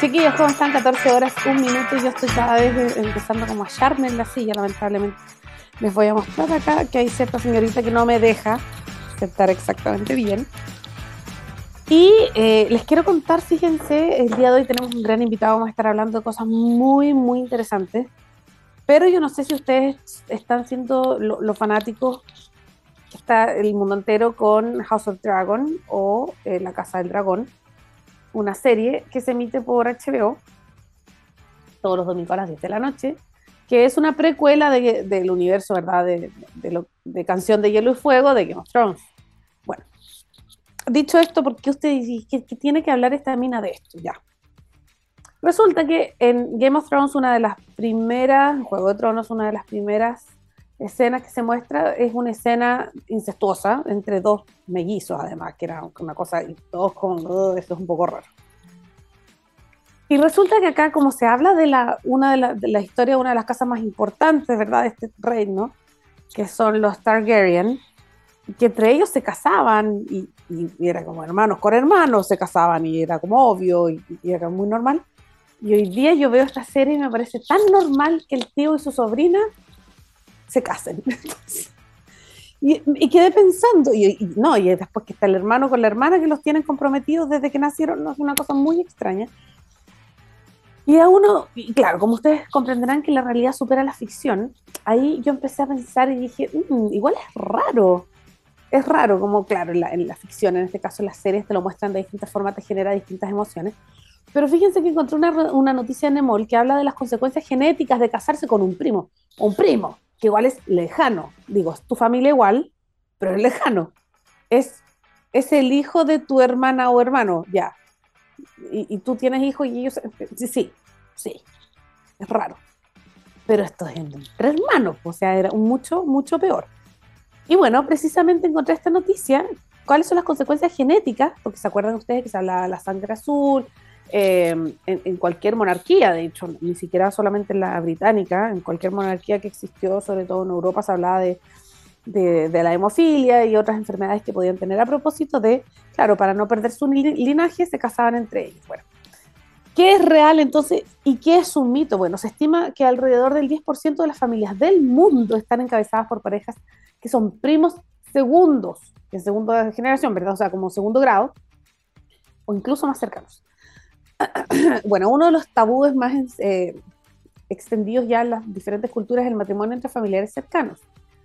Chiquillos, ¿cómo están? 14 horas, un minuto y yo estoy cada vez empezando como a hallarme en la silla, lamentablemente. Les voy a mostrar acá que hay cierta señorita que no me deja sentar exactamente bien. Y eh, les quiero contar, fíjense, el día de hoy tenemos un gran invitado, vamos a estar hablando de cosas muy, muy interesantes. Pero yo no sé si ustedes están siendo los fanáticos que está el mundo entero con House of Dragon o eh, La Casa del Dragón una serie que se emite por HBO todos los domingos a las 10 de la noche, que es una precuela del universo, ¿verdad? De, de, Canción de Hielo y Fuego de Game of Thrones. Bueno, dicho esto, ¿por qué usted dice que, tiene que hablar esta mina de esto? Ya. Resulta que en Game of Thrones, una de las primeras, Juego de Tronos, una de las primeras escena que se muestra es una escena incestuosa entre dos mellizos, además, que era una cosa, y todos con, oh, esto es un poco raro. Y resulta que acá, como se habla de la, una de la, de la historia de una de las casas más importantes, ¿verdad?, de este reino, que son los Targaryen, que entre ellos se casaban y, y, era como hermanos con hermanos, se casaban y era como obvio y, y, era muy normal. Y hoy día yo veo esta serie y me parece tan normal que el tío y su sobrina se casen. y, quedé pensando, y, no, y después que está el hermano con la hermana que los tienen comprometidos desde que nacieron, no es una cosa muy extraña. Y a uno, y claro, como ustedes comprenderán que la realidad supera la ficción, ahí yo empecé a pensar y dije, mm, igual es raro. Es raro, como claro, en la, en la, ficción, en este caso las series te lo muestran de distintas formas, te genera distintas emociones. Pero fíjense que encontré una, una noticia en Emol que habla de las consecuencias genéticas de casarse con un primo, un primo que igual es lejano. Digo, es tu familia igual, pero es lejano. Es, es el hijo de tu hermana o hermano, ya. Y, tú tienes hijos y ellos... Sí, sí, sí. Es raro. Pero esto es entre hermanos, o sea, era mucho, mucho peor. Y bueno, precisamente encontré esta noticia. ¿Cuáles son las consecuencias genéticas? Porque se acuerdan ustedes que se habla de la sangre azul, eh, en, cualquier monarquía, de hecho, ni siquiera solamente en la británica, en cualquier monarquía que existió, sobre todo en Europa, se hablaba de, de, la hemofilia y otras enfermedades que podían tener a propósito de, claro, para no perder su linaje, se casaban entre ellos. Bueno, ¿qué es real entonces y qué es un mito? Bueno, se estima que alrededor del 10% de las familias del mundo están encabezadas por parejas que son primos segundos, en segunda generación, ¿verdad? O sea, como segundo grado, o incluso más cercanos. bueno, uno de los tabúes más eh, extendidos ya en las diferentes culturas es el matrimonio entre familiares cercanos.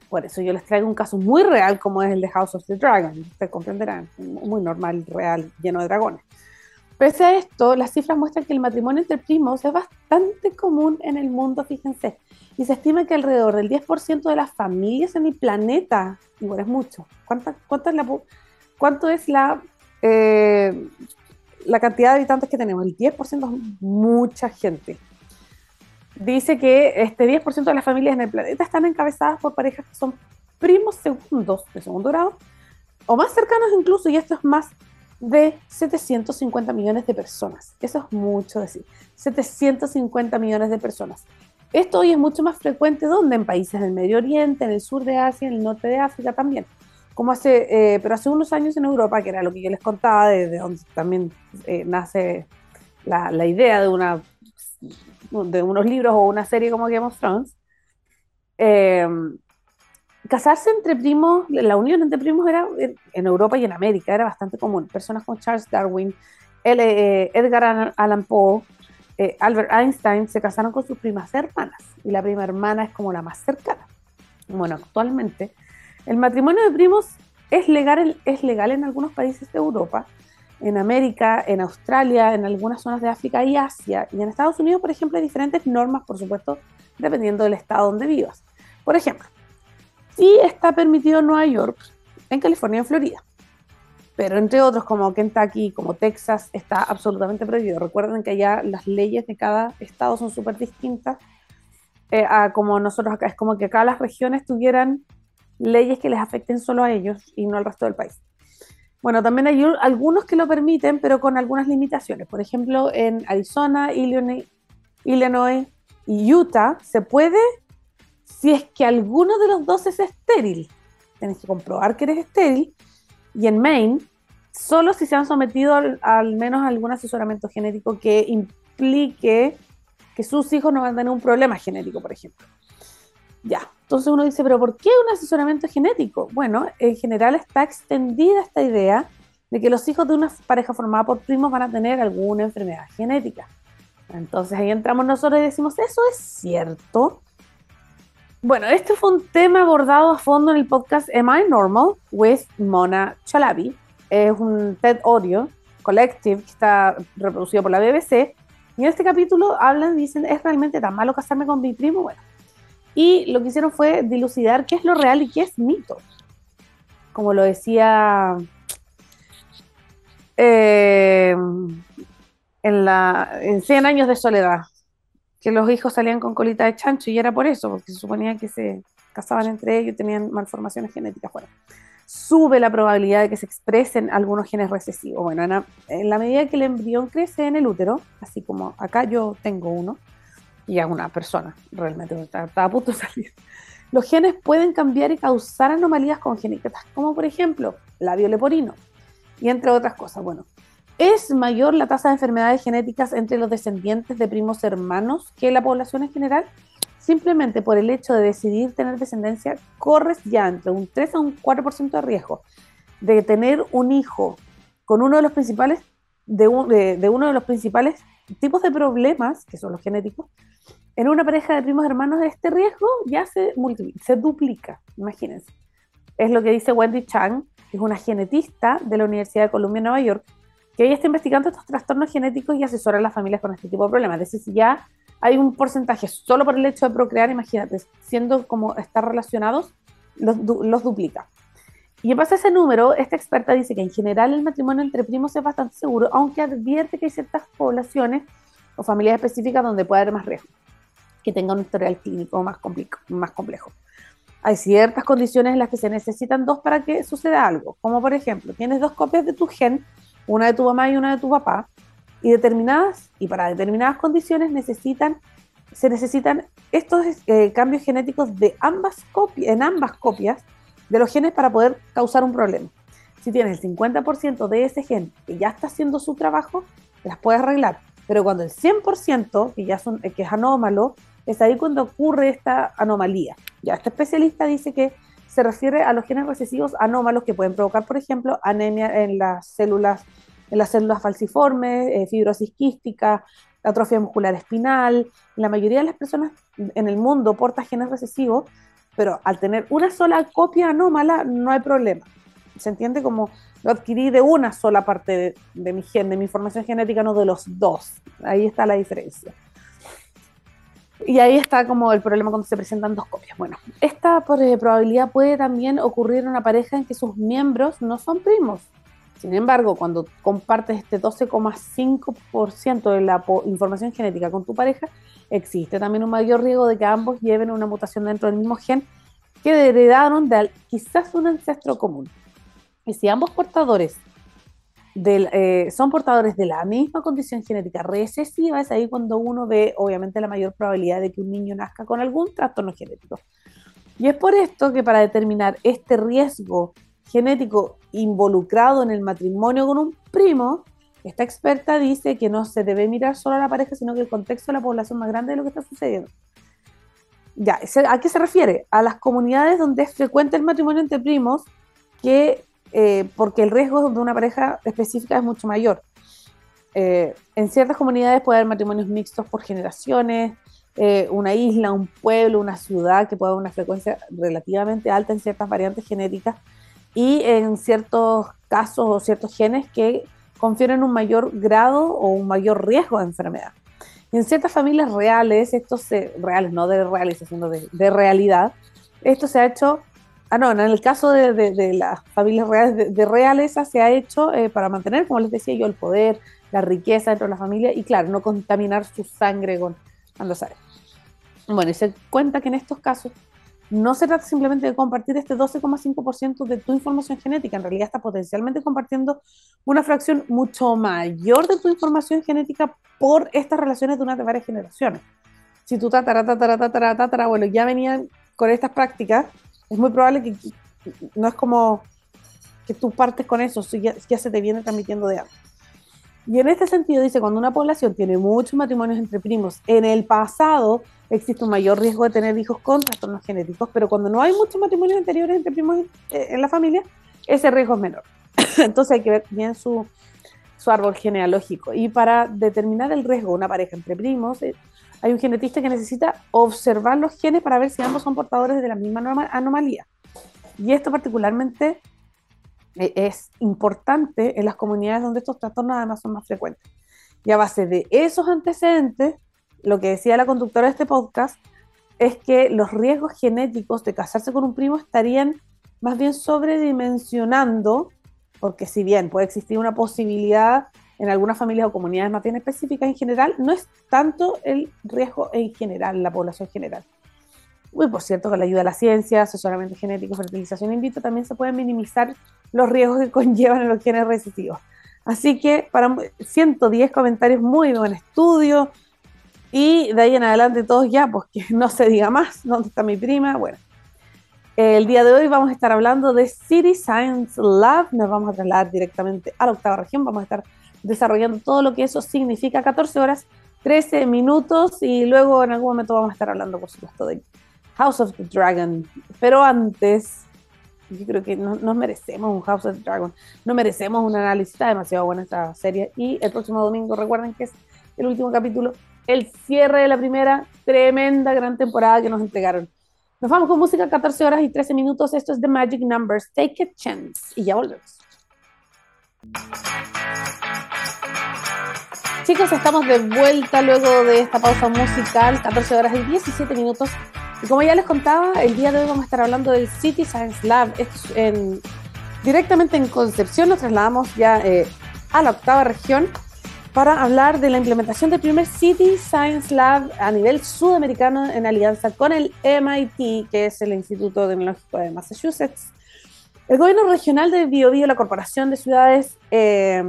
Por eso yo les traigo un caso muy real como es el de House of the Dragon. Ustedes comprenderán, muy normal, real, lleno de dragones. Pese a esto, las cifras muestran que el matrimonio entre primos es bastante común en el mundo, fíjense. Y se estima que alrededor del 10% de las familias en el planeta, igual es mucho, ¿cuánta, cuánto es la, cuánto es la eh, la cantidad de habitantes que tenemos, el 10% es mucha gente. Dice que este 10% de las familias en el planeta están encabezadas por parejas que son primos segundos de segundo grado o más cercanos incluso, y esto es más de 750 millones de personas. Eso es mucho decir. 750 millones de personas. Esto hoy es mucho más frecuente donde en países del Medio Oriente, en el sur de Asia, en el norte de África también como hace, eh, pero hace unos años en Europa, que era lo que yo les contaba, de, donde también eh, nace la, la, idea de, una, de unos libros o una serie como Game of Thrones, eh, casarse entre primos, la unión entre primos era en Europa y en América, era bastante común. Personas como Charles Darwin, Edgar Allan Poe, Albert Einstein se casaron con sus primas hermanas, y la prima hermana es como la más cercana. Bueno, actualmente el matrimonio de primos es legal, es legal en algunos países de Europa, en América, en Australia, en algunas zonas de África y Asia. Y en Estados Unidos, por ejemplo, hay diferentes normas, por supuesto, dependiendo del estado donde vivas. Por ejemplo, sí está permitido en Nueva York, en California en Florida. Pero entre otros, como Kentucky, como Texas, está absolutamente prohibido. Recuerden que allá las leyes de cada estado son súper distintas eh, a como nosotros. Es como que acá las regiones tuvieran leyes que les afecten solo a ellos y no al resto del país. Bueno, también hay algunos que lo permiten, pero con algunas limitaciones. Por ejemplo, en Arizona, Illinois, Illinois y Utah se puede si es que alguno de los dos es estéril. Tienes que comprobar que eres estéril. Y en Maine, solo si se han sometido al, menos a algún asesoramiento genético que explique que sus hijos no van a tener un problema genético, por ejemplo. Ya, entonces uno dice, pero ¿por qué un asesoramiento genético? Bueno, en general está extendida esta idea de que los hijos de una pareja formada por primos van a tener alguna enfermedad genética. Entonces ahí entramos nosotros y decimos, ¿eso es cierto? Bueno, este fue un tema abordado a fondo en el podcast Am I Normal with Mona Chalabi. Es un TED Audio Collective que está reproducido por la BBC. Y en este capítulo hablan, dicen, ¿es realmente tan malo casarme con mi primo? Bueno, y lo que hicieron fue dilucidar qué es lo real y qué es mito. Como lo decía eh, en, la, en 100 años de soledad, que los hijos salían con colita de chancho y era por eso, porque se suponía que se casaban entre ellos y tenían malformaciones genéticas. Bueno, sube la probabilidad de que se expresen algunos genes recesivos. Bueno, en la medida que el embrión crece en el útero, así como acá yo tengo uno, y a una persona, realmente está, a punto de salir. Los genes pueden cambiar y causar anomalías congénitas, como por ejemplo labio leporino, y entre otras cosas. Bueno, es mayor la tasa de enfermedades genéticas entre los descendientes de primos hermanos que la población en general. Simplemente por el hecho de decidir tener descendencia, corres ya entre un 3 a un 4% de riesgo de tener un hijo con uno de los principales de, de uno de los principales tipos de problemas, que son los genéticos, en una pareja de primos hermanos este riesgo ya se, se duplica, imagínense. Es lo que dice Wendy Chang, que es una genetista de la Universidad de Columbia Nueva York, que ella está investigando estos trastornos genéticos y asesora a las familias con este tipo de problemas. Es decir, ya hay un porcentaje solo por el hecho de procrear, imagínate, siendo como estar relacionados, los, los duplica. Y en base a ese número, esta experta dice que en general el matrimonio entre primos es bastante seguro, aunque advierte que hay ciertas poblaciones o familias específicas donde puede haber más riesgo que tenga un historial clínico más, más complejo. Hay ciertas condiciones en las que se necesitan dos para que suceda algo, como por ejemplo, tienes dos copias de tu gen, una de tu mamá y una de tu papá, y determinadas, y para determinadas condiciones necesitan, se necesitan estos eh, cambios genéticos de ambas copias, en ambas copias de los genes para poder causar un problema. Si tienes el 50% de ese gen que ya está haciendo su trabajo, las puedes arreglar. Pero cuando el 100%, que ya son, que es anómalo, es ahí cuando ocurre esta anomalía. Ya, este especialista dice que se refiere a los genes recesivos anómalos que pueden provocar, por ejemplo, anemia en las células, en las células falciformes, eh, fibrosis quística, atrofia muscular espinal. La mayoría de las personas en el mundo porta genes recesivos, pero al tener una sola copia anómala no hay problema. Se entiende como lo adquirí de una sola parte de, mi gen, de mi información genética, no de los dos. Ahí está la diferencia. Y ahí está como el problema cuando se presentan dos copias. Bueno, esta eh, probabilidad puede también ocurrir en una pareja en que sus miembros no son primos. Sin embargo, cuando compartes este 12,5% de la información genética con tu pareja, existe también un mayor riesgo de que ambos lleven una mutación dentro del mismo gen que heredaron de quizás un ancestro común. Y si ambos portadores eh, son portadores de la misma condición genética recesiva, es ahí cuando uno ve obviamente la mayor probabilidad de que un niño nazca con algún trastorno genético. Y es por esto que para determinar este riesgo genético involucrado en el matrimonio con un primo, esta experta dice que no se debe mirar solo a la pareja, sino que el contexto de la población más grande de lo que está sucediendo. Ya, ¿a qué se refiere? A las comunidades donde es frecuente el matrimonio entre primos que eh, porque el riesgo de una pareja específica es mucho mayor. Eh, en ciertas comunidades puede haber matrimonios mixtos por generaciones, eh, una isla, un pueblo, una ciudad que puede haber una frecuencia relativamente alta en ciertas variantes genéticas y en ciertos casos o ciertos genes que confieren un mayor grado o un mayor riesgo de enfermedad. Y en ciertas familias reales, esto se, reales, no de realización, sino de, de realidad, esto se ha hecho Ah, no, en el caso de, las familias reales, de, realeza se ha hecho eh, para mantener, como les decía yo, el poder, la riqueza dentro de la familia y, claro, no contaminar su sangre con sale. Bueno, y se cuenta que en estos casos no se trata simplemente de compartir este 12,5% de tu información genética, en realidad está potencialmente compartiendo una fracción mucho mayor de tu información genética por estas relaciones de varias generaciones. Si tu tatara, tatara, tatara, tatara, bueno, ya venían con estas prácticas, es muy probable que, no es como que tú partes con eso, ya, ya se te viene transmitiendo de antes. Y en este sentido dice, cuando una población tiene muchos matrimonios entre primos, en el pasado existe un mayor riesgo de tener hijos con trastornos genéticos, pero cuando no hay muchos matrimonios anteriores entre primos eh, en la familia, ese riesgo es menor. Entonces hay que ver bien su, su árbol genealógico. Y para determinar el riesgo de una pareja entre primos, eh, hay un genetista que necesita observar los genes para ver si ambos son portadores de la misma anomalía. Y esto particularmente eh, es importante en las comunidades donde estos trastornos además son más frecuentes. Y a base de esos antecedentes, lo que decía la conductora de este podcast es que los riesgos genéticos de casarse con un primo estarían más bien sobredimensionando, porque si bien puede existir una posibilidad en algunas familias o comunidades más bien específicas en general, no es tanto el riesgo en general, la población general. Uy, por cierto, con la ayuda de la ciencia, asesoramiento genético, fertilización in vitro, también se pueden minimizar los riesgos que conllevan los genes recesivos. Así que para 110 comentarios, muy buen estudio. Y de ahí en adelante todos ya, pues que no se diga más, ¿dónde está mi prima? Bueno, el día de hoy vamos a estar hablando de City Science Lab, nos vamos a trasladar directamente a la octava región, vamos a estar desarrollando todo lo que eso significa, 14 horas, 13 minutos. Y luego en algún momento vamos a estar hablando, por supuesto, de House of the Dragon. Pero antes, yo creo que no, nos merecemos un House of the Dragon, no merecemos un análisis, está demasiado buena esta serie. Y el próximo domingo, recuerden que es el último capítulo, el cierre de la primera tremenda gran temporada que nos entregaron. Nos vamos con música 14 horas y 13 minutos. Esto es The Magic Numbers. Take a chance. Y ya volvemos. Chicos, estamos de vuelta luego de esta pausa musical, 14 horas y 17 minutos. Y como ya les contaba, el día de hoy vamos a estar hablando del City Science Lab. en, directamente en Concepción nos trasladamos ya eh, a la octava región para hablar de la implementación del primer City Science Lab a nivel sudamericano en alianza con el MIT, que es el Instituto Tecnológico de Massachusetts, el gobierno regional de Biobío, la Corporación de Ciudades eh,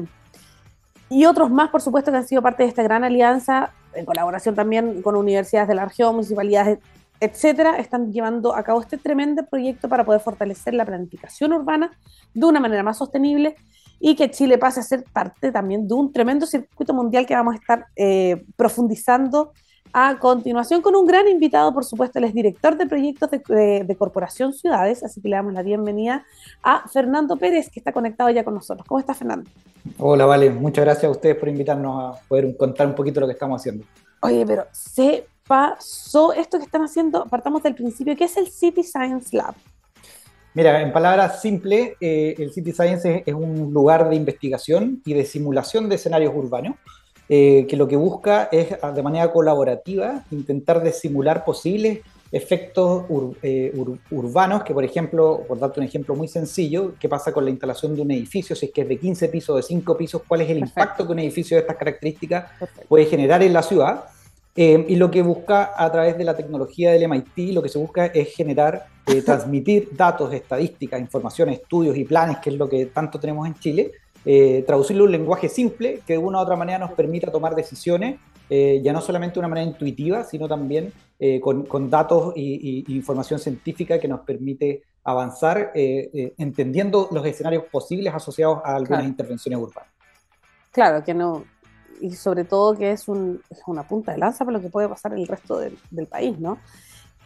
y otros más, por supuesto, que han sido parte de esta gran alianza, en colaboración también con universidades de la región, municipalidades, etcétera, están llevando a cabo este tremendo proyecto para poder fortalecer la planificación urbana de una manera más sostenible y que Chile pase a ser parte también de un tremendo circuito mundial que vamos a estar eh, profundizando a continuación con un gran invitado, por supuesto, él es director de proyectos de, Corporación Ciudades, así que le damos la bienvenida a Fernando Pérez, que está conectado ya con nosotros. ¿Cómo está, Fernando? Hola, Vale, muchas gracias a ustedes por invitarnos a poder contar un poquito lo que estamos haciendo. Oye, pero se pasó esto que están haciendo, partamos del principio, ¿qué es el City Science Lab? Mira, en palabras simples, eh, el City Science es, un lugar de investigación y de simulación de escenarios urbanos, eh, que lo que busca es de manera colaborativa intentar de simular posibles efectos eh, urbanos, que por ejemplo, por darte un ejemplo muy sencillo, ¿qué pasa con la instalación de un edificio? Si es que es de 15 pisos, o de 5 pisos, ¿cuál es el impacto que un edificio de estas características puede generar en la ciudad? Eh, y lo que busca a través de la tecnología del MIT, lo que se busca es generar, eh, transmitir datos, estadísticas, información, estudios y planes, que es lo que tanto tenemos en Chile, eh, traducirlo en un lenguaje simple que de una u otra manera nos permita tomar decisiones, ya no solamente de una manera intuitiva, sino también con, datos e información científica que nos permite avanzar entendiendo los escenarios posibles asociados a algunas intervenciones urbanas. Claro, que no, y sobre todo que es, un, una punta de lanza para lo que puede pasar en el resto del, país, ¿no?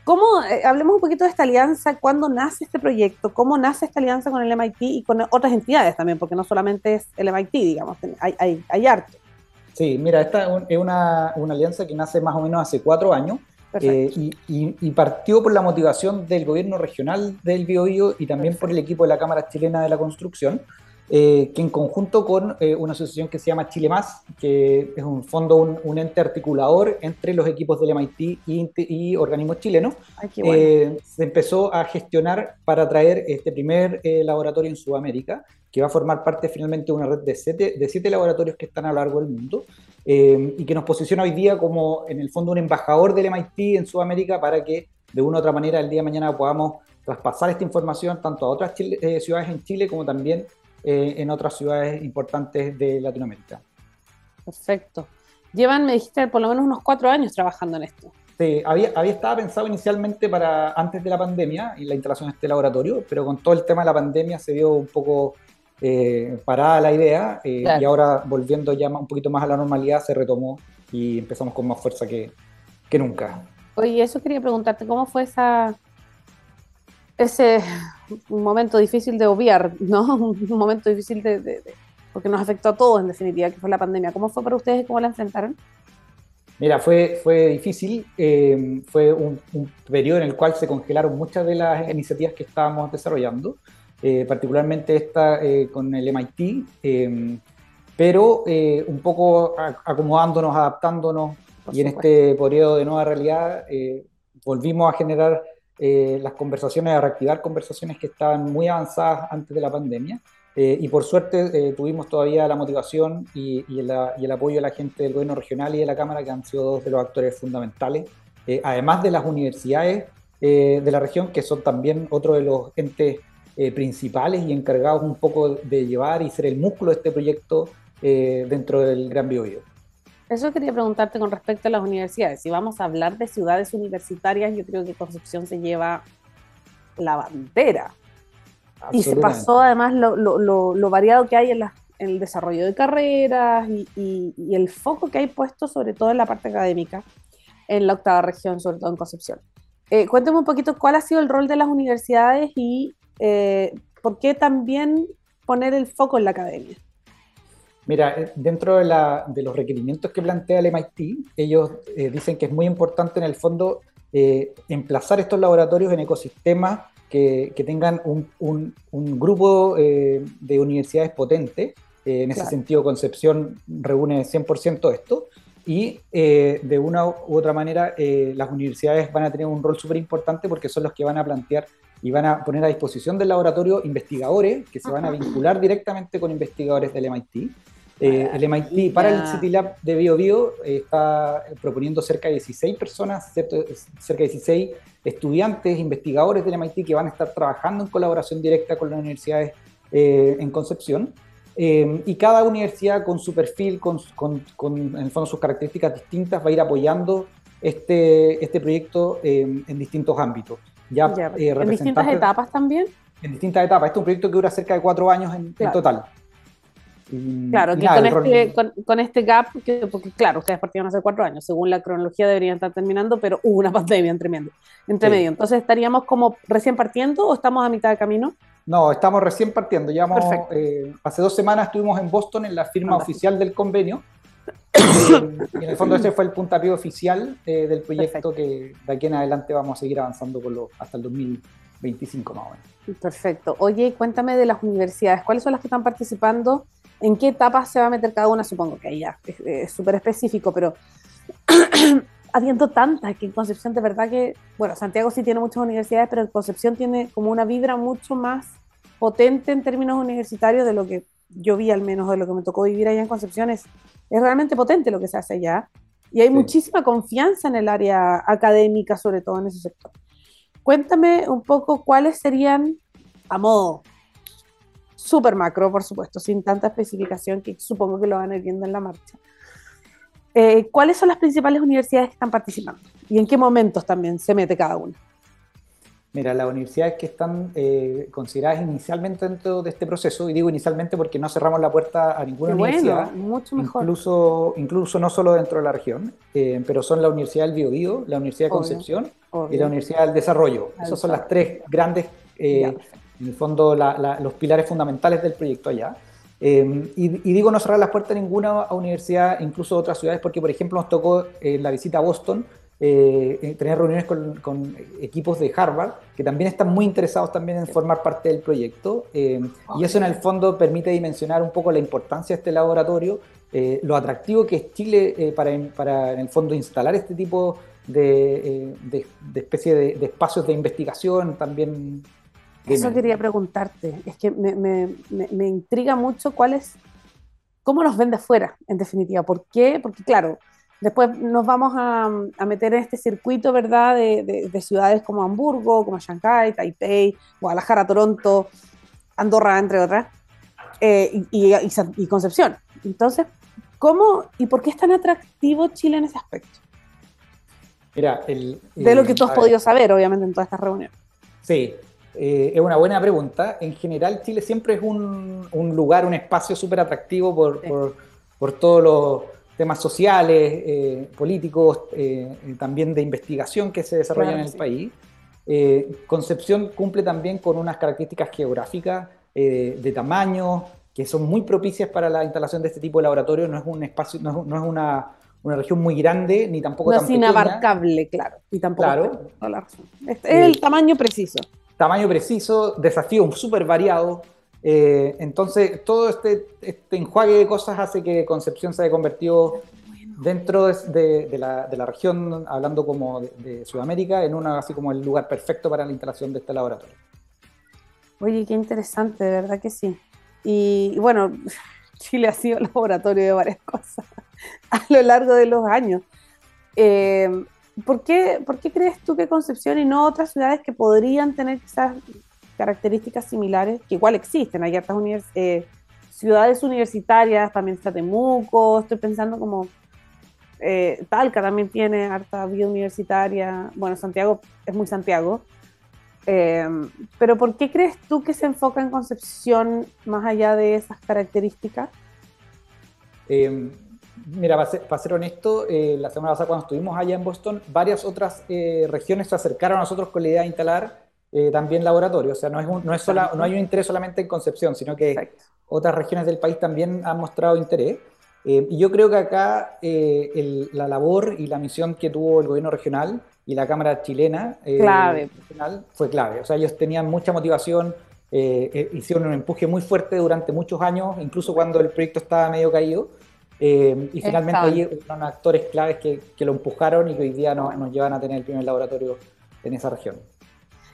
¿Cómo, eh, hablemos un poquito de esta alianza, cuándo nace este proyecto, cómo nace esta alianza con el MIT y con otras entidades también, porque no solamente es el MIT, digamos, hay, hay, hay arte. Sí, mira, esta es una, una, alianza que nace más o menos hace cuatro años eh, y, y, partió por la motivación del gobierno regional del Biobío y también por el equipo de la Cámara Chilena de la Construcción, eh, que en conjunto con eh, una asociación que se llama Chile Más, que es un fondo, un, ente articulador entre los equipos del MIT y, organismos chilenos, eh, se empezó a gestionar para traer este primer laboratorio en Sudamérica, que va a formar parte finalmente de una red de siete, de siete laboratorios que están a lo largo del mundo. y que nos posiciona hoy día como, en el fondo, un embajador del MIT en Sudamérica para que, de una u otra manera, el día de mañana podamos traspasar esta información tanto a otras ciudades en Chile como también eh, en otras ciudades importantes de Latinoamérica. Perfecto. Llevan, me dijiste, por lo menos unos cuatro años trabajando en esto. Sí, había, había estado pensado inicialmente para antes de la pandemia y la instalación de este laboratorio, pero con todo el tema de la pandemia se vio un poco eh, parada la idea y ahora volviendo ya un poquito más a la normalidad se retomó y empezamos con más fuerza que, que nunca. Oye, eso quería preguntarte, ¿cómo fue esa, ese momento difícil de obviar, ¿no? Un momento difícil de, porque nos afectó a todos en definitiva, que fue la pandemia. ¿Cómo fue para ustedes y cómo la enfrentaron? Mira, fue, fue difícil, eh, fue un, periodo en el cual se congelaron muchas de las iniciativas que estábamos desarrollando, eh, particularmente esta eh, con el MIT, pero un poco acomodándonos, adaptándonos, y en este periodo de nueva realidad volvimos a generar las conversaciones, a reactivar conversaciones que estaban muy avanzadas antes de la pandemia. Eh, y por suerte eh, tuvimos todavía la motivación y, el, apoyo de la gente del gobierno regional y de la Cámara, que han sido dos de los actores fundamentales, eh, además de las universidades de la región, que son también otro de los entes principales y encargados un poco de llevar y ser el músculo de este proyecto dentro del Gran Biobío. Eso quería preguntarte con respecto a las universidades. Si vamos a hablar de ciudades universitarias, yo creo que Concepción se lleva la bandera y se pasó además lo, lo, lo, variado que hay en, la, en, el desarrollo de carreras y, y, el foco que hay puesto sobre todo en la parte académica en la octava región, sobre todo en Concepción. Eh, cuéntame un poquito cuál ha sido el rol de las universidades y eh, por qué también poner el foco en la academia. Mira, eh, dentro de, la, de los requerimientos que plantea el MIT, ellos dicen que es muy importante en el fondo emplazar estos laboratorios en ecosistemas que, tengan un, grupo eh, de universidades potentes. Eh, en ese sentido, Concepción reúne 100% esto. Y eh, de una u otra manera, las universidades van a tener un rol súper importante porque son los que van a plantear y van a poner a disposición del laboratorio investigadores que se van a vincular directamente con investigadores del MIT eh, el MIT para el City Lab de BioBio Bio, eh, está proponiendo cerca de 16 personas, cerca de 16 estudiantes, investigadores del MIT que van a estar trabajando en colaboración directa con las universidades eh, en Concepción. y cada universidad con su perfil, con, con, con, en el fondo sus características distintas, va a ir apoyando este, este proyecto en distintos ámbitos. Ya, ¿En distintas etapas también? En distintas etapas. Este es un proyecto que dura cerca de cuatro años en total claro, que con, este, con, este, gap, que, porque claro, ustedes partieron hace cuatro años, según la cronología deberían estar terminando, pero hubo una pandemia entre medio. Entre medio. Entonces, ¿estaríamos como recién partiendo o estamos a mitad de camino? No, estamos recién partiendo. Ya eh, hace dos semanas estuvimos en Boston en la firma oficial del convenio. y en el fondo ese fue el puntapié oficial eh, del proyecto que de aquí en adelante vamos a seguir avanzando con lo, hasta el 2025 más o menos. Perfecto. Oye, cuéntame de las universidades. ¿Cuáles son las que están participando? En qué etapas se va a meter cada una, supongo que ahí ya es súper específico, pero habiendo tantas que en Concepción de verdad que, bueno, Santiago sí tiene muchas universidades, pero en Concepción tiene como una vibra mucho más potente en términos universitarios de lo que yo vi al menos, de lo que me tocó vivir allá en Concepción, es, realmente potente lo que se hace allá y hay muchísima confianza en el área académica, sobre todo en ese sector. Cuéntame un poco cuáles serían, a modo súper macro, por supuesto, sin tanta especificación que supongo que lo van a ir viendo en la marcha. Eh, ¿Cuáles son las principales universidades que están participando? ¿Y en qué momentos también se mete cada una? Mira, las universidades que están eh, consideradas inicialmente dentro de este proceso, y digo inicialmente porque no cerramos la puerta a ninguna universidad, mucho mejor. Incluso, incluso no solo dentro de la región, eh, pero son la Universidad del Biobío, la Universidad de Concepción y la Universidad del Desarrollo. Esas son las tres grandes en el fondo los pilares fundamentales del proyecto allá. Eh, y, digo no cerrar las puertas a ninguna universidad, incluso otras ciudades, porque por ejemplo nos tocó en la visita a Boston eh, eh, tener reuniones con, equipos de Harvard que también están muy interesados también en formar parte del proyecto y eso en el fondo permite dimensionar un poco la importancia de este laboratorio, lo atractivo que es Chile para, para, en el fondo instalar este tipo de, de, especie de, de, espacios de investigación también eso quería preguntarte. Es que me, me, me, intriga mucho cuál es, cómo nos ven de afuera, en definitiva. ¿Por qué? Porque, claro, después nos vamos a, a meter en este circuito, ¿verdad?, de, de, ciudades como Hamburgo, como Shanghai, Taipei, Guadalajara, Toronto, Andorra, entre otras, eh, y, y, Concepción. Entonces, ¿cómo y por qué es tan atractivo Chile en ese aspecto? Mira, el, de lo que tú has podido saber, obviamente, en todas estas reuniones. Sí, Eh, es una buena pregunta. En general, Chile siempre es un, lugar, un espacio súper atractivo por, por, todos los temas sociales, eh, políticos, eh, también de investigación que se desarrollan en el país. Concepción cumple también con unas características geográficas de tamaño que son muy propicias para la instalación de este tipo de laboratorio. No es un espacio, no es, una, una región muy grande ni tampoco no tan es inabarcable, claro. Y tampoco claro. Es, el tamaño preciso tamaño preciso, desafíos súper variados. Eh, entonces, todo este, este, enjuague de cosas hace que Concepción se haya convertido dentro de, la, región, hablando como de, Sudamérica, en una así como el lugar perfecto para la instalación de este laboratorio. Oye, qué interesante, de verdad que sí. Y, bueno, Chile ha sido laboratorio de varias cosas a lo largo de los años. Eh, ¿Por qué, ¿Por qué crees tú que Concepción y no otras ciudades que podrían tener esas características similares, que igual existen? Hay hartas eh, ciudades universitarias, también está Temuco, estoy pensando como eh, Talca también tiene harta vida universitaria, bueno, Santiago es muy Santiago, eh, pero ¿por qué crees tú que se enfoca en Concepción más allá de esas características? Mira, para ser, honesto, eh, la semana pasada cuando estuvimos allá en Boston, varias otras eh, regiones se acercaron a nosotros con la idea de instalar eh, también laboratorios. O sea, no, es no, es no hay un interés solamente en Concepción, sino que otras regiones del país también han mostrado interés. y yo creo que acá la labor y la misión que tuvo el gobierno regional y la Cámara chilena clave. fue clave. O sea, ellos tenían mucha motivación, hicieron un empuje muy fuerte durante muchos años, incluso cuando el proyecto estaba medio caído. Eh, y finalmente ahí fueron actores claves que, que, lo empujaron y que hoy día nos, nos, llevan a tener el primer laboratorio en esa región.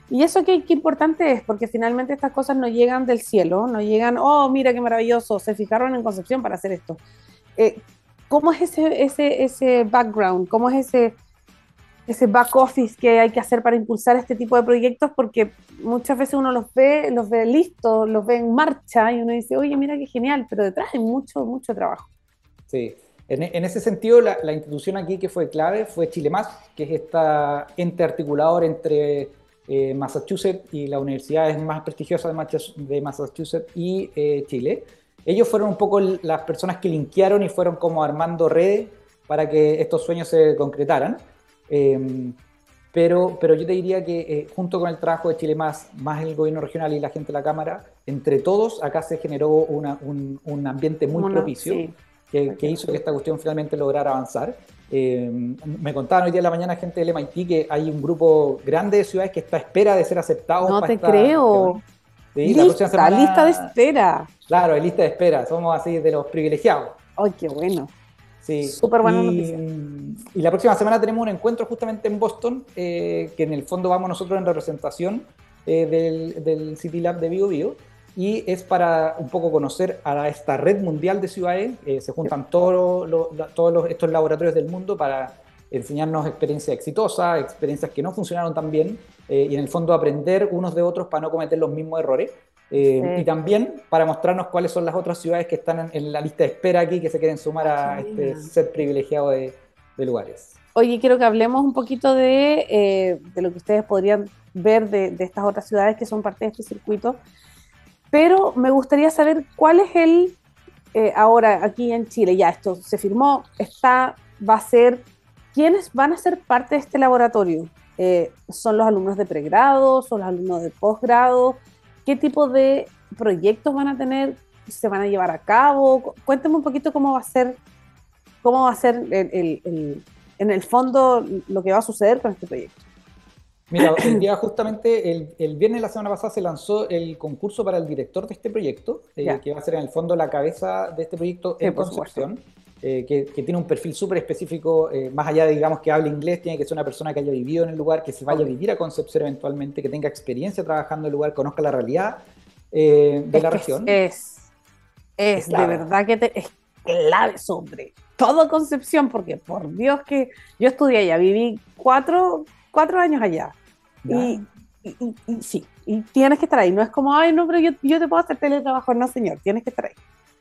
Y eso qué, qué, importante es, porque finalmente estas cosas no llegan del cielo, no llegan, oh, mira qué maravilloso, se fijaron en Concepción para hacer esto. Eh, ¿Cómo es ese, ese, ese background? ¿Cómo es ese, ese back office que hay que hacer para impulsar este tipo de proyectos? Porque muchas veces uno los ve, los ve listos, los ve en marcha y uno dice, oye, mira qué genial, pero detrás hay mucho, mucho trabajo. Sí, en, ese sentido, la, institución aquí que fue clave fue Chile Más, que es esta ente articulador entre eh, Massachusetts y las universidades más prestigiosas de Massachusetts y eh, Chile. Ellos fueron un poco las personas que linkearon y fueron como armando redes para que estos sueños se concretaran. Em, pero, pero yo te diría que eh, junto con el trabajo de Chile Más, más el gobierno regional y la gente de la Cámara, entre todos acá se generó un, un, ambiente muy propicio que, hizo que esta cuestión finalmente lograra avanzar. Eh, me contaban hoy día en la mañana gente del MIT que hay un grupo grande de ciudades que está a espera de ser aceptados. No te creo. Sí, lista, la lista de espera. Claro, hay lista de espera. Somos así de los privilegiados. ay, qué bueno. Sí. Súper buena noticia. Y la próxima semana tenemos un encuentro justamente en Boston, eh, que en el fondo vamos nosotros en representación eh, del, del, City Lab de Bio Bio y es para un poco conocer a esta red mundial de ciudades. Eh, se juntan todos, todos estos laboratorios del mundo para enseñarnos experiencias exitosas, experiencias que no funcionaron tan bien eh, y en el fondo aprender unos de otros para no cometer los mismos errores. Eh, y también para mostrarnos cuáles son las otras ciudades que están en, la lista de espera aquí, que se quieren sumar a este ser privilegiado de, lugares. Oye, quiero que hablemos un poquito de, de lo que ustedes podrían ver de, de, estas otras ciudades que son parte de este circuito pero me gustaría saber cuál es el, eh, ahora aquí en Chile, ya esto se firmó, está, va a ser, ¿quiénes van a ser parte de este laboratorio? Eh, ¿Son los alumnos de pregrado? ¿Son los alumnos de posgrado? ¿Qué tipo de proyectos van a tener? ¿Se van a llevar a cabo? Cuéntame un poquito cómo va a ser, cómo va a ser en el fondo lo que va a suceder con este proyecto. Mira, el día justamente, el, el, viernes de la semana pasada se lanzó el concurso para el director de este proyecto, eh, que va a ser en el fondo la cabeza de este proyecto en Concepción, eh, que, tiene un perfil súper específico, eh, más allá de, digamos, que hable inglés, tiene que ser una persona que haya vivido en el lugar, que se vaya a vivir a Concepción eventualmente, que tenga experiencia trabajando en el lugar, conozca la realidad de la región. Es, es, de verdad que es clave sobre todo Concepción, porque por Dios que yo estudié allá, viví cuatro cuatro años allá. Y, sí, y tienes que estar ahí. No es como, ay, no, pero yo, yo te puedo hacer teletrabajo. No, señor, tienes que estar ahí.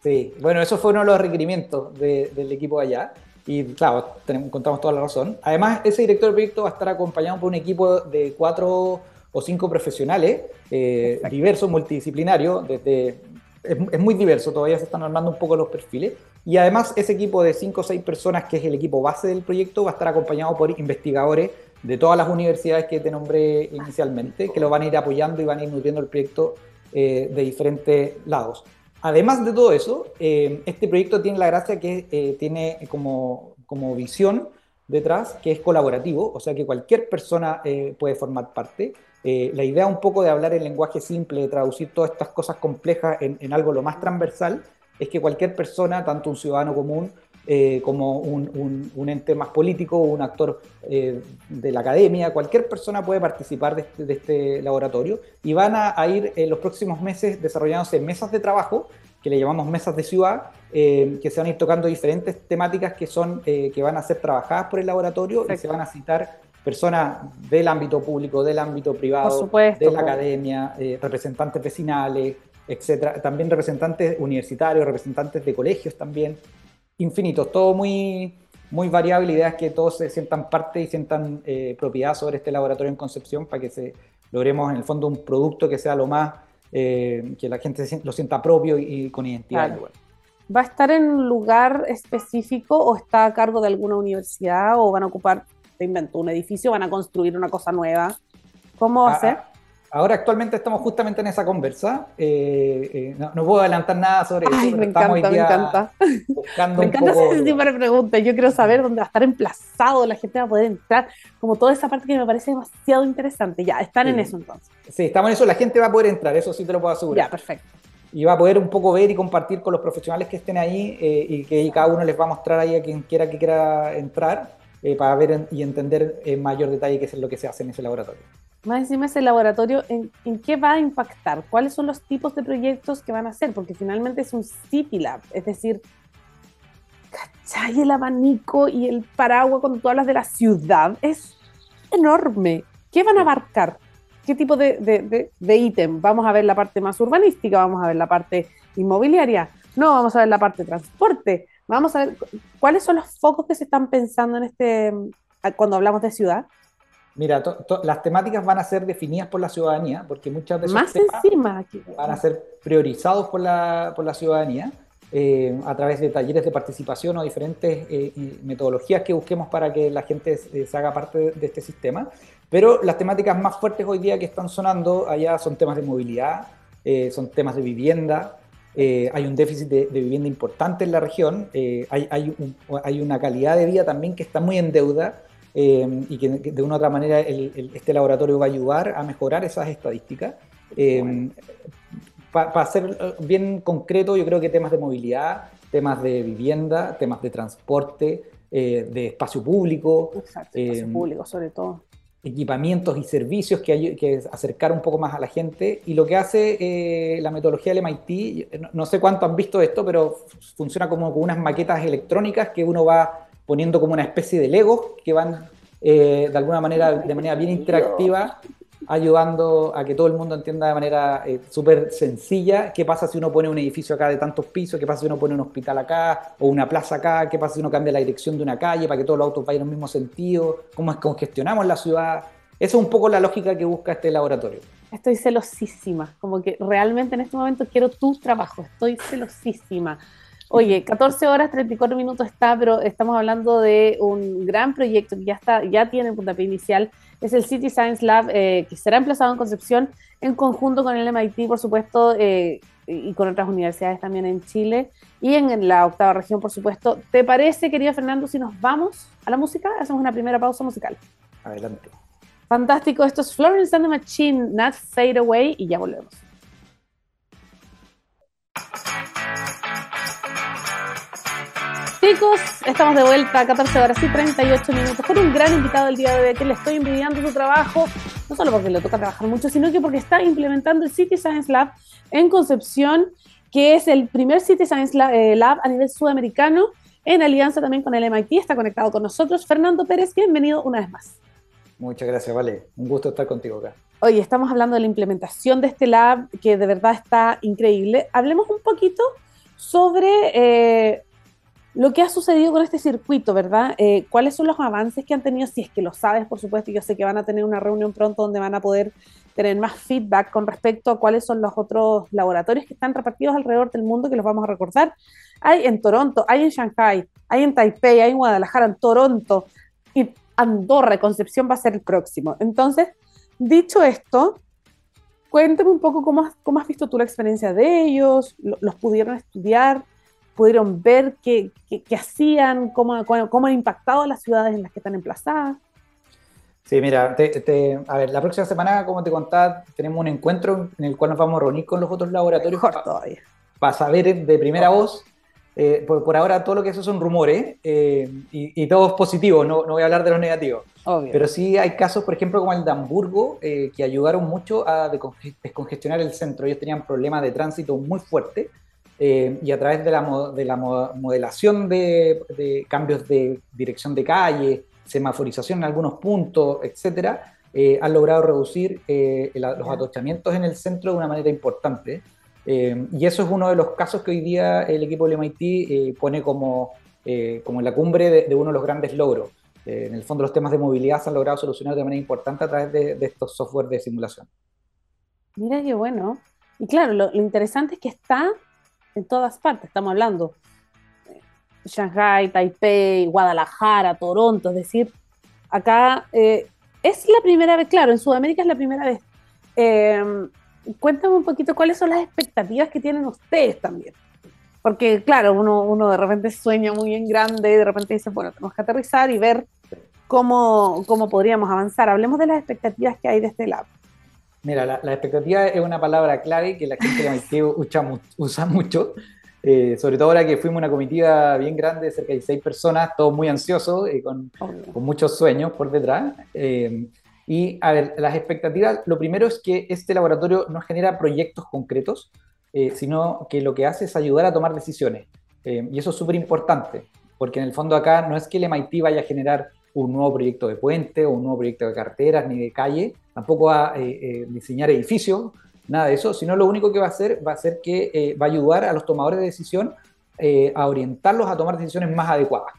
Sí, bueno, eso fue uno de los requerimientos del equipo allá. Y claro, tenemos, contamos toda la razón. Además, ese director de proyecto va a estar acompañado por un equipo de cuatro o cinco profesionales eh, diversos, multidisciplinarios, desde, es, muy diverso, todavía se están armando un poco los perfiles. Y además ese equipo de cinco o seis personas, que es el equipo base del proyecto, va a estar acompañado por investigadores de todas las universidades que te nombré inicialmente, que lo van a ir apoyando y van a ir nutriendo el proyecto eh, de diferentes lados. Además de todo eso, eh, este proyecto tiene la gracia que eh, tiene como, como, visión detrás que es colaborativo, o sea que cualquier persona puede formar parte. la idea un poco de hablar en lenguaje simple, de traducir todas estas cosas complejas en algo lo más transversal, es que cualquier persona, tanto un ciudadano común eh, como un, ente más político, un actor eh, de la academia, cualquier persona puede participar de este, este laboratorio y van a, ir en los próximos meses desarrollándose mesas de trabajo que le llamamos mesas de ciudad, eh, que se van a ir tocando diferentes temáticas que, son, que van a ser trabajadas por el laboratorio y se van a citar personas del ámbito público, del ámbito privado, de la academia, representantes vecinales, etcétera, también representantes universitarios, representantes de colegios también, infinitos, todo muy, muy variable. La idea es que todos se sientan parte y sientan eh, propiedad sobre este laboratorio en Concepción para que se logremos en el fondo un producto que sea lo más, eh, que la gente lo sienta propio y, con identidad. ¿Va a estar en un lugar específico o está a cargo de alguna universidad o van a ocupar, te invento, un edificio, van a construir una cosa nueva? ¿Cómo va a, ah, ser? Ah, Ahora actualmente estamos justamente en esa conversa. Eh, eh, no, puedo adelantar nada sobre eso. Me encanta, me encanta. me encanta ese tipo de preguntas. Yo quiero saber dónde va a estar emplazado, la gente va a poder entrar, como toda esa parte que me parece demasiado interesante. Ya, están en eso entonces. Sí, estamos en eso. La gente va a poder entrar, eso sí te lo puedo asegurar. Ya, perfecto. Y va a poder un poco ver y compartir con los profesionales que estén ahí eh, y que cada uno les va a mostrar ahí a quien quiera que quiera entrar para ver y entender en mayor detalle qué es lo que se hace en ese laboratorio. Más encima ese laboratorio, ¿en, qué va a impactar? ¿Cuáles son los tipos de proyectos que van a hacer? Porque finalmente es un City Lab, es decir, ¿cachai? El abanico y el paraguas cuando tú hablas de la ciudad es enorme. ¿Qué van a abarcar? ¿Qué tipo de, de ítem? Vamos a ver la parte más urbanística, vamos a ver la parte inmobiliaria, no, vamos a ver la parte de transporte, vamos a ver cuáles son los focos que se están pensando en este, cuando hablamos de ciudad. Mira, las temáticas van a ser definidas por la ciudadanía, porque muchas de esos temas van a ser priorizados por la, por la ciudadanía eh, a través de talleres de participación o diferentes eh, metodologías que busquemos para que la gente se, haga parte de, este sistema. Pero las temáticas más fuertes hoy día que están sonando allá son temas de movilidad, eh, son temas de vivienda, hay un déficit de, vivienda importante en la región, hay, hay, hay, una calidad de vida también que está muy en deuda eh, y que, de una u otra manera este laboratorio va a ayudar a mejorar esas estadísticas. Eh, Para ser bien concreto, yo creo que temas de movilidad, temas de vivienda, temas de transporte, eh, de espacio público. Exacto, espacio público sobre todo. Equipamientos y servicios que, hay, que acercar un poco más a la gente. Y lo que hace la metodología del MIT, no, no, sé cuánto han visto esto, pero funciona como con unas maquetas electrónicas que uno va poniendo como una especie de legos que van eh, de alguna manera, de manera bien interactiva, ayudando a que todo el mundo entienda de manera eh, súper sencilla qué pasa si uno pone un edificio acá de tantos pisos, qué pasa si uno pone un hospital acá o una plaza acá, qué pasa si uno cambia la dirección de una calle para que todos los autos vayan en el mismo sentido, cómo es congestionamos la ciudad. Esa es un poco la lógica que busca este laboratorio. Estoy celosísima, como que realmente en este momento quiero tu trabajo, estoy celosísima. Oye, 14 horas 34 minutos está, pero estamos hablando de un gran proyecto que ya está, ya tiene puntapié inicial. Es el City Science Lab eh, que será emplazado en Concepción en conjunto con el MIT, por supuesto, eh, y con otras universidades también en Chile y en la octava región, por supuesto. ¿Te parece, querido Fernando, si nos vamos a la música? Hacemos una primera pausa musical. Adelante. Fantástico, esto es Florence and the Machine, Not Fade Away, y ya volvemos. Chicos, estamos de vuelta a 14 horas y 38 minutos con un gran invitado el día de hoy que le estoy envidiando su trabajo, no solo porque le toca trabajar mucho, sino que porque está implementando el City Science Lab en Concepción, que es el primer City Science eh, Lab a nivel sudamericano, en alianza también con el MIT, está conectado con nosotros. Fernando Pérez, bienvenido una vez más. Muchas gracias, Vale. Un gusto estar contigo acá. Oye, estamos hablando de la implementación de este lab, que de verdad está increíble. Hablemos un poquito sobre eh, lo que ha sucedido con este circuito, ¿verdad? Eh, ¿Cuáles son los avances que han tenido? Si es que lo sabes, por supuesto, yo sé que van a tener una reunión pronto donde van a poder tener más feedback con respecto a cuáles son los otros laboratorios que están repartidos alrededor del mundo que los vamos a recordar. Hay en Toronto, hay en Shanghai, hay en Taipei, hay en Guadalajara, en Toronto y Andorra, Concepción va a ser el próximo. Entonces, dicho esto, cuéntame un poco cómo has, cómo has visto tú la experiencia de ellos, los pudieron estudiar, pudieron ver qué, qué, hacían, cómo, cómo, han impactado a las ciudades en las que están emplazadas. Sí, mira, a ver, la próxima semana, como te contaba, tenemos un encuentro en el cual nos vamos a reunir con los otros laboratorios para saber de primera voz. Eh, por, por, ahora todo lo que eso son rumores eh, y, y, todo es positivo, no, no, voy a hablar de los negativos. Pero sí hay casos, por ejemplo, como el de Hamburgo, eh, que ayudaron mucho a descongestionar el centro. Ellos tenían problemas de tránsito muy fuertes eh, y a través de la, de la modelación de, cambios de dirección de calle, semaforización en algunos puntos, etcétera, eh, han logrado reducir eh, los atochamientos en el centro de una manera importante. y eso es uno de los casos que hoy día el equipo del MIT pone como, como en la cumbre de, uno de los grandes logros. en el fondo, los temas de movilidad se han logrado solucionar de manera importante a través de, estos software de simulación. Mira qué bueno. Y claro, lo, lo interesante es que está en todas partes, estamos hablando. Shanghai, Taipei, Guadalajara, Toronto, es decir, acá eh, es la primera vez, claro, en Sudamérica es la primera vez. Em, cuéntame un poquito cuáles son las expectativas que tienen ustedes también. Porque, claro, uno, uno de repente sueña muy en grande y de repente dice, bueno, tenemos que aterrizar y ver cómo, cómo podríamos avanzar. Hablemos de las expectativas que hay de este lado. Mira, la, expectativa es una palabra clave que la gente de Haití usa, usa mucho, eh, sobre todo ahora que fuimos una comitiva bien grande, cerca de seis personas, todos muy ansiosos y con, con, muchos sueños por detrás. Eh, y a ver, las expectativas, lo primero es que este laboratorio no genera proyectos concretos, eh, sino que lo que hace es ayudar a tomar decisiones. y eso es súper importante, porque en el fondo acá no es que el MIT vaya a generar un nuevo proyecto de puente o un nuevo proyecto de carteras ni de calle, tampoco va a eh, eh, diseñar edificios, nada de eso, sino lo único que va a hacer va a ser que eh, va a ayudar a los tomadores de decisión a orientarlos a tomar decisiones más adecuadas.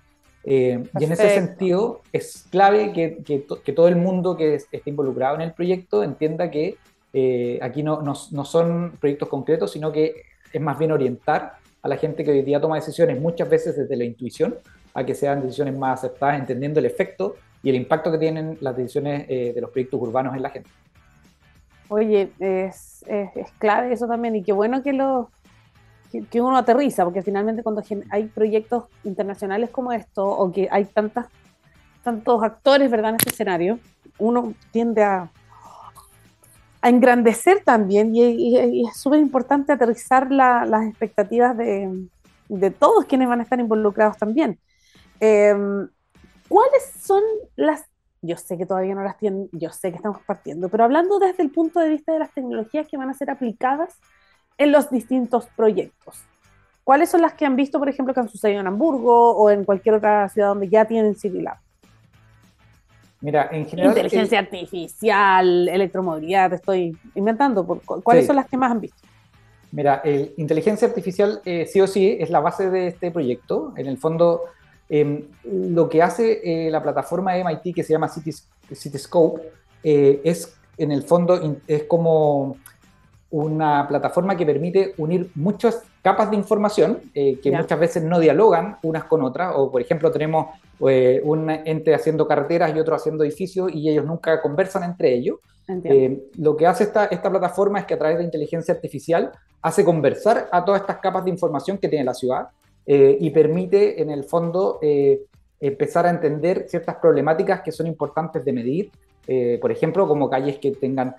y en ese sentido es clave que, que, todo el mundo que esté involucrado en el proyecto entienda que aquí no, no, no son proyectos concretos, sino que es más bien orientar a la gente que hoy día toma decisiones muchas veces desde la intuición a que sean decisiones más aceptadas, entendiendo el efecto y el impacto que tienen las decisiones eh, de los proyectos urbanos en la gente. Oye, es, es, clave eso también y qué bueno que, lo, que, uno aterriza, porque finalmente cuando hay proyectos internacionales como esto o que hay tantas, tantos actores ¿verdad? en este escenario, uno tiende a, a engrandecer también y, es súper importante aterrizar las expectativas de, de todos quienes van a estar involucrados también. Em, ¿Cuáles son las... Yo sé que todavía no las tienen, yo sé que estamos partiendo, pero hablando desde el punto de vista de las tecnologías que van a ser aplicadas en los distintos proyectos. ¿Cuáles son las que han visto, por ejemplo, que han sucedido en Hamburgo o en cualquier otra ciudad donde ya tienen Civil Mira, en general. Inteligencia artificial, electromovilidad, estoy inventando. ¿Cuáles son las que más han visto? Mira, inteligencia artificial eh, sí o sí es la base de este proyecto. En el fondo, Em, lo que hace eh, la plataforma MIT que se llama Cityscope eh, es, en el fondo, es como una plataforma que permite unir muchas capas de información eh, que muchas veces no dialogan unas con otras, o por ejemplo tenemos un ente haciendo carreteras y otro haciendo edificios y ellos nunca conversan entre ellos. lo que hace esta, esta plataforma es que a través de inteligencia artificial hace conversar a todas estas capas de información que tiene la ciudad eh, y permite en el fondo eh, empezar a entender ciertas problemáticas que son importantes de medir, eh, por ejemplo, como calles que tengan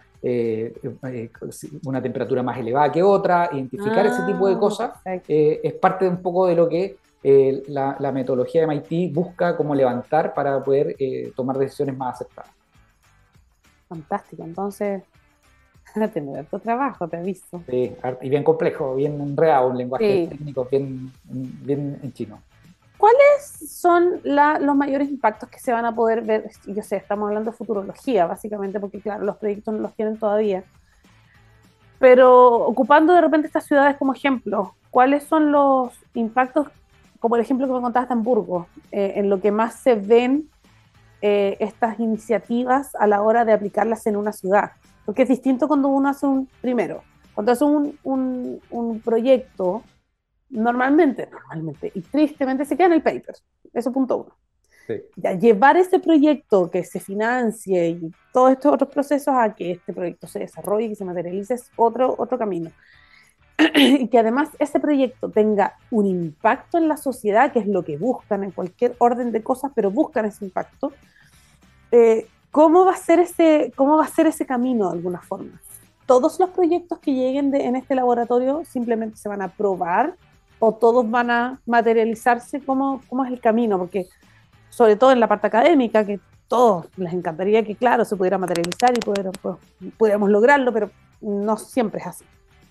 una temperatura más elevada que otra, identificar ese tipo de ah, cosas es parte de un poco de lo que la, la, metodología de MIT busca como levantar para poder tomar decisiones más acertadas. Fantástico, entonces tener tu trabajo, te aviso. Sí, y bien complejo, bien enredado, un lenguaje técnico bien, bien en chino. ¿Cuáles son los mayores impactos que se van a poder ver? Yo sé, estamos hablando de futurología, básicamente, porque claro, los proyectos no los tienen todavía. Pero ocupando de repente estas ciudades como ejemplo, ¿cuáles son los impactos como el ejemplo que me contaste de Hamburgo, eh, en lo que más se ven eh, estas iniciativas a la hora de aplicarlas en una ciudad. Porque es distinto cuando uno hace un, primero, cuando hace un, un, un proyecto, normalmente, normalmente y tristemente se queda en el paper. Eso punto uno. Ya, llevar ese proyecto que se financie y todos estos otros procesos a que este proyecto se desarrolle y se materialice es otro, otro camino. y que además ese proyecto tenga un impacto en la sociedad, que es lo que buscan en cualquier orden de cosas, pero buscan ese impacto. Eh, ¿cómo, va a ser ese, ¿Cómo va a ser ese camino de alguna forma? Todos los proyectos que lleguen en este laboratorio simplemente se van a probar o todos van a materializarse, ¿cómo, cómo es el camino? Porque sobre todo en la parte académica, que todos les encantaría que, claro, se pudiera materializar y pudiéramos, pues, pudiéramos lograrlo, pero no siempre es así.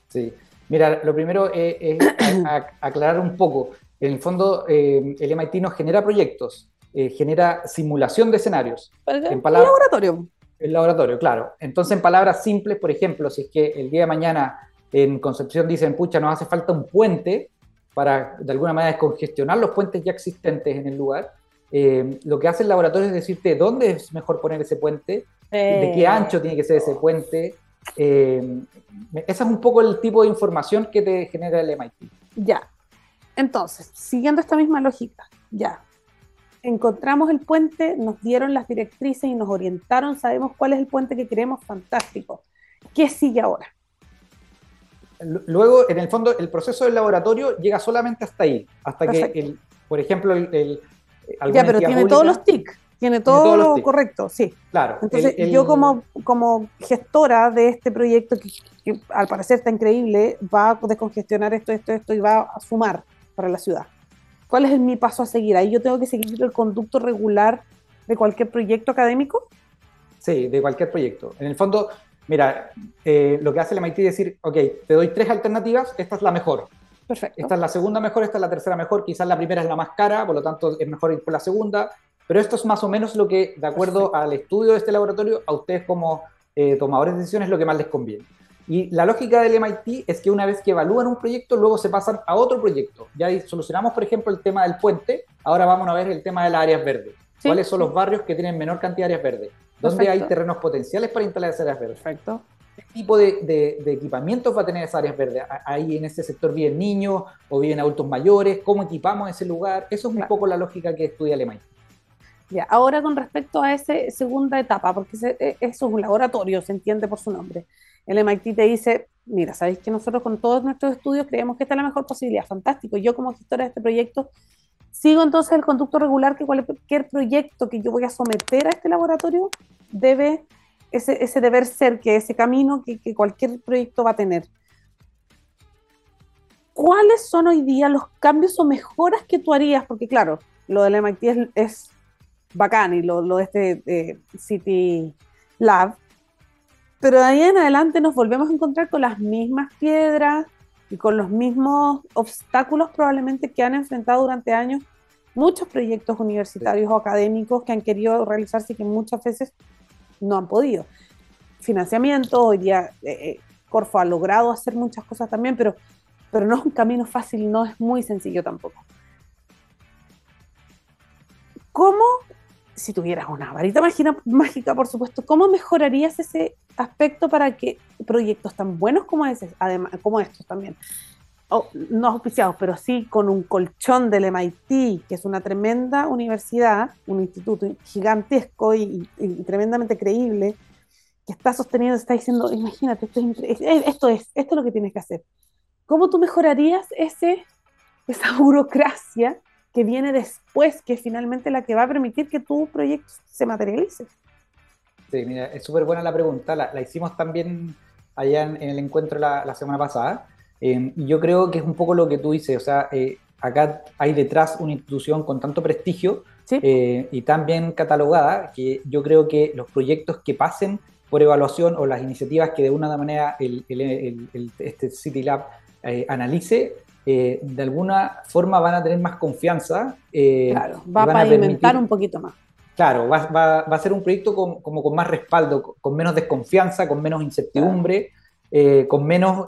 Sí, mira, lo primero es, aclarar un poco. En el fondo, eh, el MIT no genera proyectos, eh, genera simulación de escenarios. En laboratorio. El laboratorio, claro. Entonces, en palabras simples, por ejemplo, si es que el día de mañana en Concepción dicen, pucha, nos hace falta un puente para de alguna manera descongestionar los puentes ya existentes en el lugar, eh, lo que hace el laboratorio es decirte dónde es mejor poner ese puente, de qué eh. ancho tiene que ser ese puente. Eh, ese es un poco el tipo de información que te genera el MIT. Ya. Entonces, siguiendo esta misma lógica, ya. Encontramos el puente, nos dieron las directrices y nos orientaron, sabemos cuál es el puente que queremos, fantástico. ¿Qué sigue ahora? Luego, en el fondo, el proceso del laboratorio llega solamente hasta ahí, hasta que, el, por ejemplo, el, ya, pero tiene todos los TIC, tiene todo lo correcto, sí. Claro. Entonces, yo como, como gestora de este proyecto, que, al parecer está increíble, va a descongestionar esto, esto, esto y va a sumar para la ciudad. ¿Cuál es mi paso a seguir? Ahí yo tengo que seguir el conducto regular de cualquier proyecto académico. Sí, de cualquier proyecto. En el fondo, mira, eh, lo que hace el MIT es decir, ok, te doy tres alternativas, esta es la mejor. Perfecto. Esta es la segunda mejor, esta es la tercera mejor, quizás la primera es la más cara, por lo tanto es mejor ir por la segunda, pero esto es más o menos lo que, de acuerdo al estudio de este laboratorio, a ustedes como eh, tomadores de decisiones lo que más les conviene. Y la lógica del MIT es que una vez que evalúan un proyecto, luego se pasan a otro proyecto. Ya solucionamos, por ejemplo, el tema del puente, ahora vamos a ver el tema de las áreas verdes. ¿Cuáles son los barrios que tienen menor cantidad de áreas verdes? ¿Dónde hay terrenos potenciales para instalar esas áreas verdes? Perfecto qué tipo de, de, equipamientos va a tener esas áreas verdes. Ahí en ese sector viven niños o viven adultos mayores, cómo equipamos ese lugar. Eso es un poco la lógica que estudia Alemania. Ya, ahora con respecto a esa segunda etapa, porque e, eso es un laboratorio, se entiende por su nombre. El MIT te dice, mira, sabéis que nosotros con todos nuestros estudios creemos que esta es la mejor posibilidad, fantástico. Yo como gestora de este proyecto sigo entonces el conducto regular que cualquier proyecto que yo voy a someter a este laboratorio debe ese, deber ser, que ese camino que, cualquier proyecto va a tener. ¿Cuáles son hoy día los cambios o mejoras que tú harías? Porque claro, lo del MIT es, es bacán y lo, lo de este City Lab, pero de ahí en adelante nos volvemos a encontrar con las mismas piedras y con los mismos obstáculos probablemente que han enfrentado durante años muchos proyectos universitarios o académicos que han querido realizarse y que muchas veces no han podido. Financiamiento, hoy día eh, eh, Corfo ha logrado hacer muchas cosas también, pero, pero no es un camino fácil, no es muy sencillo tampoco. ¿Cómo, si tuvieras una varita mágica, por supuesto, cómo mejorarías ese aspecto para que proyectos tan buenos como, ese, además, como estos también, no auspiciados, pero sí con un colchón del MIT, que es una tremenda universidad, un instituto gigantesco y, tremendamente creíble, que está sosteniendo, está diciendo, imagínate, esto es, esto es, esto es lo que tienes que hacer. ¿Cómo tú mejorarías ese, esa burocracia que viene después, que es finalmente la que va a permitir que tu proyecto se materialice? Sí, mira, es súper buena la pregunta, la, hicimos también allá en, el encuentro la, la semana pasada Em, y yo creo que es un poco lo que tú dices, o sea, eh, acá hay detrás una institución con tanto prestigio eh, y tan bien catalogada que yo creo que los proyectos que pasen por evaluación o las iniciativas que de una manera el, este City Lab eh, de alguna forma van a tener más confianza. claro, va a pavimentar un poquito más. Claro, va, va, va, a ser un proyecto con, como con más respaldo, con menos desconfianza, con menos incertidumbre, con menos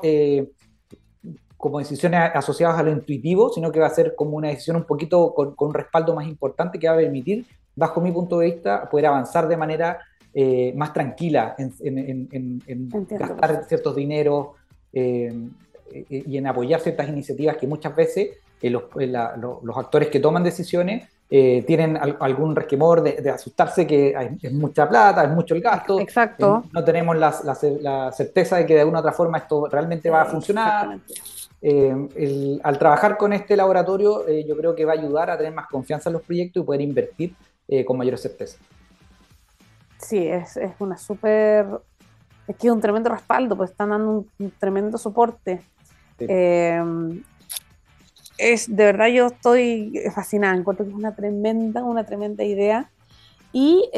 como decisiones asociadas a lo intuitivo, sino que va a ser como una decisión un poquito con, un respaldo más importante que va a permitir, bajo mi punto de vista, poder avanzar de manera eh, más tranquila en, gastar ciertos dineros eh, y en apoyar ciertas iniciativas que muchas veces los, los, actores que toman decisiones tienen algún resquemor de, asustarse que es mucha plata, es mucho el gasto. Exacto. no tenemos la, la, certeza de que de alguna u otra forma esto realmente va a funcionar. Eh, al trabajar con este laboratorio, eh, yo creo que va a ayudar a tener más confianza en los proyectos y poder invertir eh, con mayor certeza. Sí, es, una súper. Es que es un tremendo respaldo, pues están dando un, tremendo soporte. Es de verdad, yo estoy fascinada, encuentro que es una tremenda, una tremenda idea. Y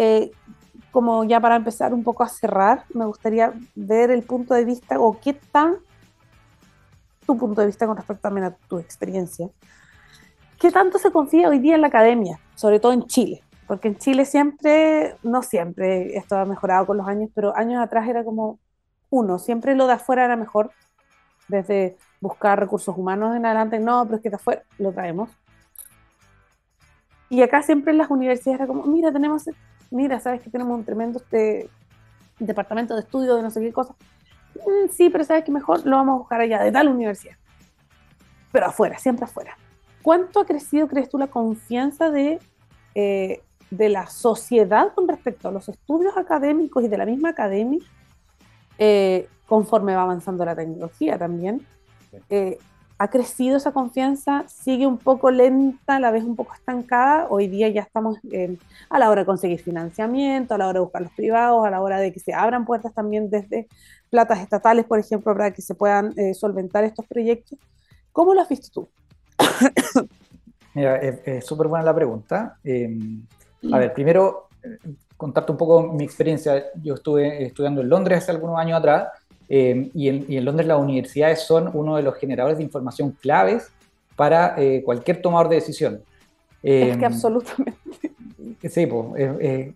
como ya para empezar un poco a cerrar, me gustaría ver el punto de vista o qué tan tu punto de vista con respecto también a tu experiencia. ¿Qué tanto se confía hoy día en la academia, sobre todo en Chile? Porque en Chile siempre, no siempre, esto ha mejorado con los años, pero años atrás era como uno, siempre lo de afuera era mejor, desde buscar recursos humanos en adelante, no, pero es que de afuera lo traemos. Y acá siempre en las universidades era como, mira, tenemos, mira, sabes que tenemos un tremendo este, departamento de estudio de no sé qué cosa. Mm, sí, pero sabes que mejor lo vamos a buscar allá, de tal universidad. Pero afuera, siempre afuera. ¿Cuánto ha crecido, crees tú, la confianza de, eh, de la sociedad con respecto a los estudios académicos y de la misma academia eh, conforme va avanzando la tecnología también? Eh, ha crecido esa confianza, sigue un poco lenta, a la vez un poco estancada. Hoy día ya estamos a la hora de conseguir financiamiento, a la hora de buscar los privados, a la hora de que se abran puertas también desde platas estatales, por ejemplo, para que se puedan eh, solventar estos proyectos. ¿Cómo lo has visto tú? Mira, es súper buena la pregunta. Em, a ver, primero, eh, contarte un poco mi experiencia. Yo estuve estudiando en Londres hace algunos años atrás em, y, en, Londres las universidades son uno de los generadores de información claves para eh, cualquier tomador de decisión. es que em, absolutamente. Sí, pues,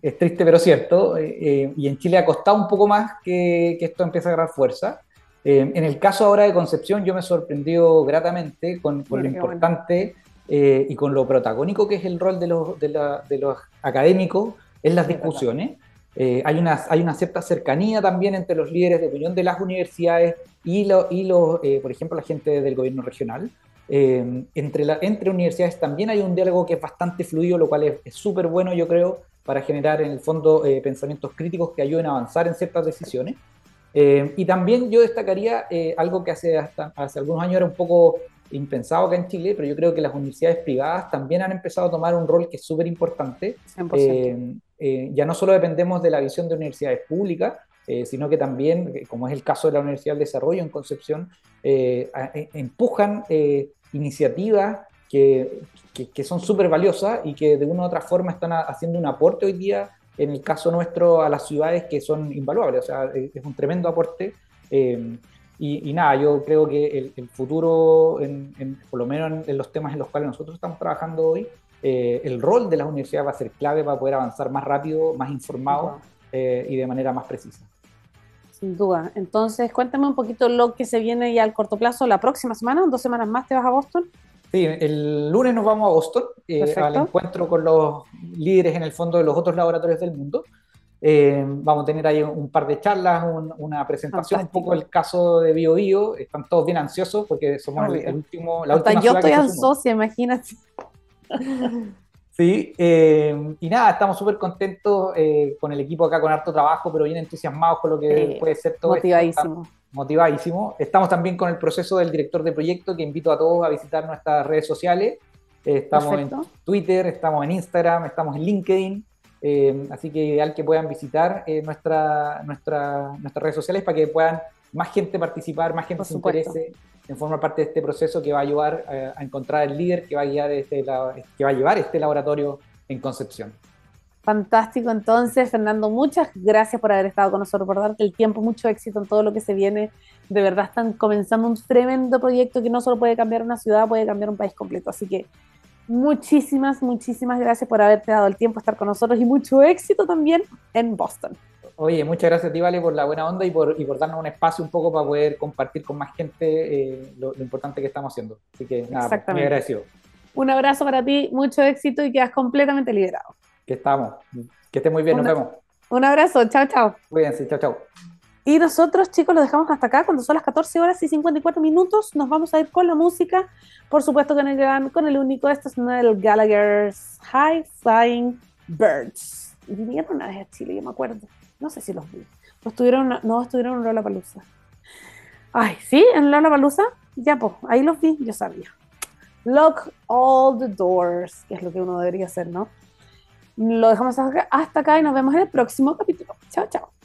es, triste pero cierto. Eh, eh, y en Chile ha costado un poco más que, esto empiece a agarrar fuerza. Eh, en el caso ahora de Concepción, yo me he sorprendido gratamente con, lo importante y con lo protagónico que es el rol de los, de, los académicos en las discusiones. Hay, una, hay una cierta cercanía también entre los líderes de opinión de las universidades y, lo, y los, por ejemplo, la gente del gobierno regional. Eh, entre, la, entre universidades también hay un diálogo que es bastante fluido, lo cual es súper bueno, yo creo, para generar en el fondo eh, pensamientos críticos que ayuden a avanzar en ciertas decisiones. Eh, y también yo destacaría algo que hace, hace algunos años era un poco impensado acá en Chile, pero yo creo que las universidades privadas también han empezado a tomar un rol que es súper importante. ya no solo dependemos de la visión de universidades públicas, sino que también, como es el caso de la Universidad del Desarrollo en Concepción, empujan iniciativas que, que, son súper valiosas y que de una u otra forma están haciendo un aporte hoy día, en el caso nuestro, a las ciudades que son invaluables. O sea, es un tremendo aporte. Eh, y, nada, yo creo que el, futuro, en, por lo menos en, los temas en los cuales nosotros estamos trabajando hoy, eh, el rol de las universidades va a ser clave para poder avanzar más rápido, más informado eh, y de manera más precisa. Sin duda. Entonces, cuéntame un poquito lo que se viene ya al corto plazo, la próxima semana, dos semanas más te vas a Boston. Sí, el lunes nos vamos a Boston eh, al encuentro con los líderes en el fondo de los otros laboratorios del mundo. Eh, vamos a tener ahí un par de charlas, una presentación, un poco el caso de Bio Bio. Están todos bien ansiosos porque somos el, último. La última yo estoy ansiosa, imagínate. Sí, eh, y nada, estamos súper contentos eh, con el equipo acá, con harto trabajo, pero bien entusiasmados con lo que puede ser todo Motivadísimo. motivadísimo. Estamos también con el proceso del director de proyecto, que invito a todos a visitar nuestras redes sociales. Estamos en Twitter, estamos en Instagram, estamos en LinkedIn. Así que ideal que puedan visitar nuestra, nuestra, nuestras redes sociales para que puedan más gente participar, más gente se interese en formar parte de este proceso que va a ayudar eh, a encontrar el líder que va a, guiar este, que va a llevar este laboratorio en Concepción. Fantástico, entonces, Fernando, muchas gracias por haber estado con nosotros, por darte el tiempo, mucho éxito en todo lo que se viene. De verdad están comenzando un tremendo proyecto que no solo puede cambiar una ciudad, puede cambiar un país completo. Así que muchísimas, muchísimas gracias por haberte dado el tiempo de estar con nosotros y mucho éxito también en Boston. Oye, muchas gracias a ti, Vale, por la buena onda y por, y por darnos un espacio un poco para poder compartir con más gente eh, lo, importante que estamos haciendo. Así que nada, pues, muy agradecido. Un abrazo para ti, mucho éxito y quedas completamente liberado. Que estamos. Que estés muy bien, nos vemos. Un abrazo, chao, chao. Cuídense, chao, chao. Y nosotros, chicos, lo dejamos hasta acá. Cuando son las 14 horas y 54 minutos, nos vamos a ir con la música. Por supuesto, con el con el único, este es el Gallagher's High Flying Birds. Y vinieron una vez a Chile, yo me acuerdo. No sé si los vi. estuvieron, no, estuvieron en Lollapalooza. Ay, ¿sí? ¿En Lollapalooza? Ya, pues, ahí los vi, yo sabía. Lock all the doors, que es lo que uno debería hacer, ¿no? Lo dejamos hasta acá y nos vemos en el próximo capítulo. Chao, chao.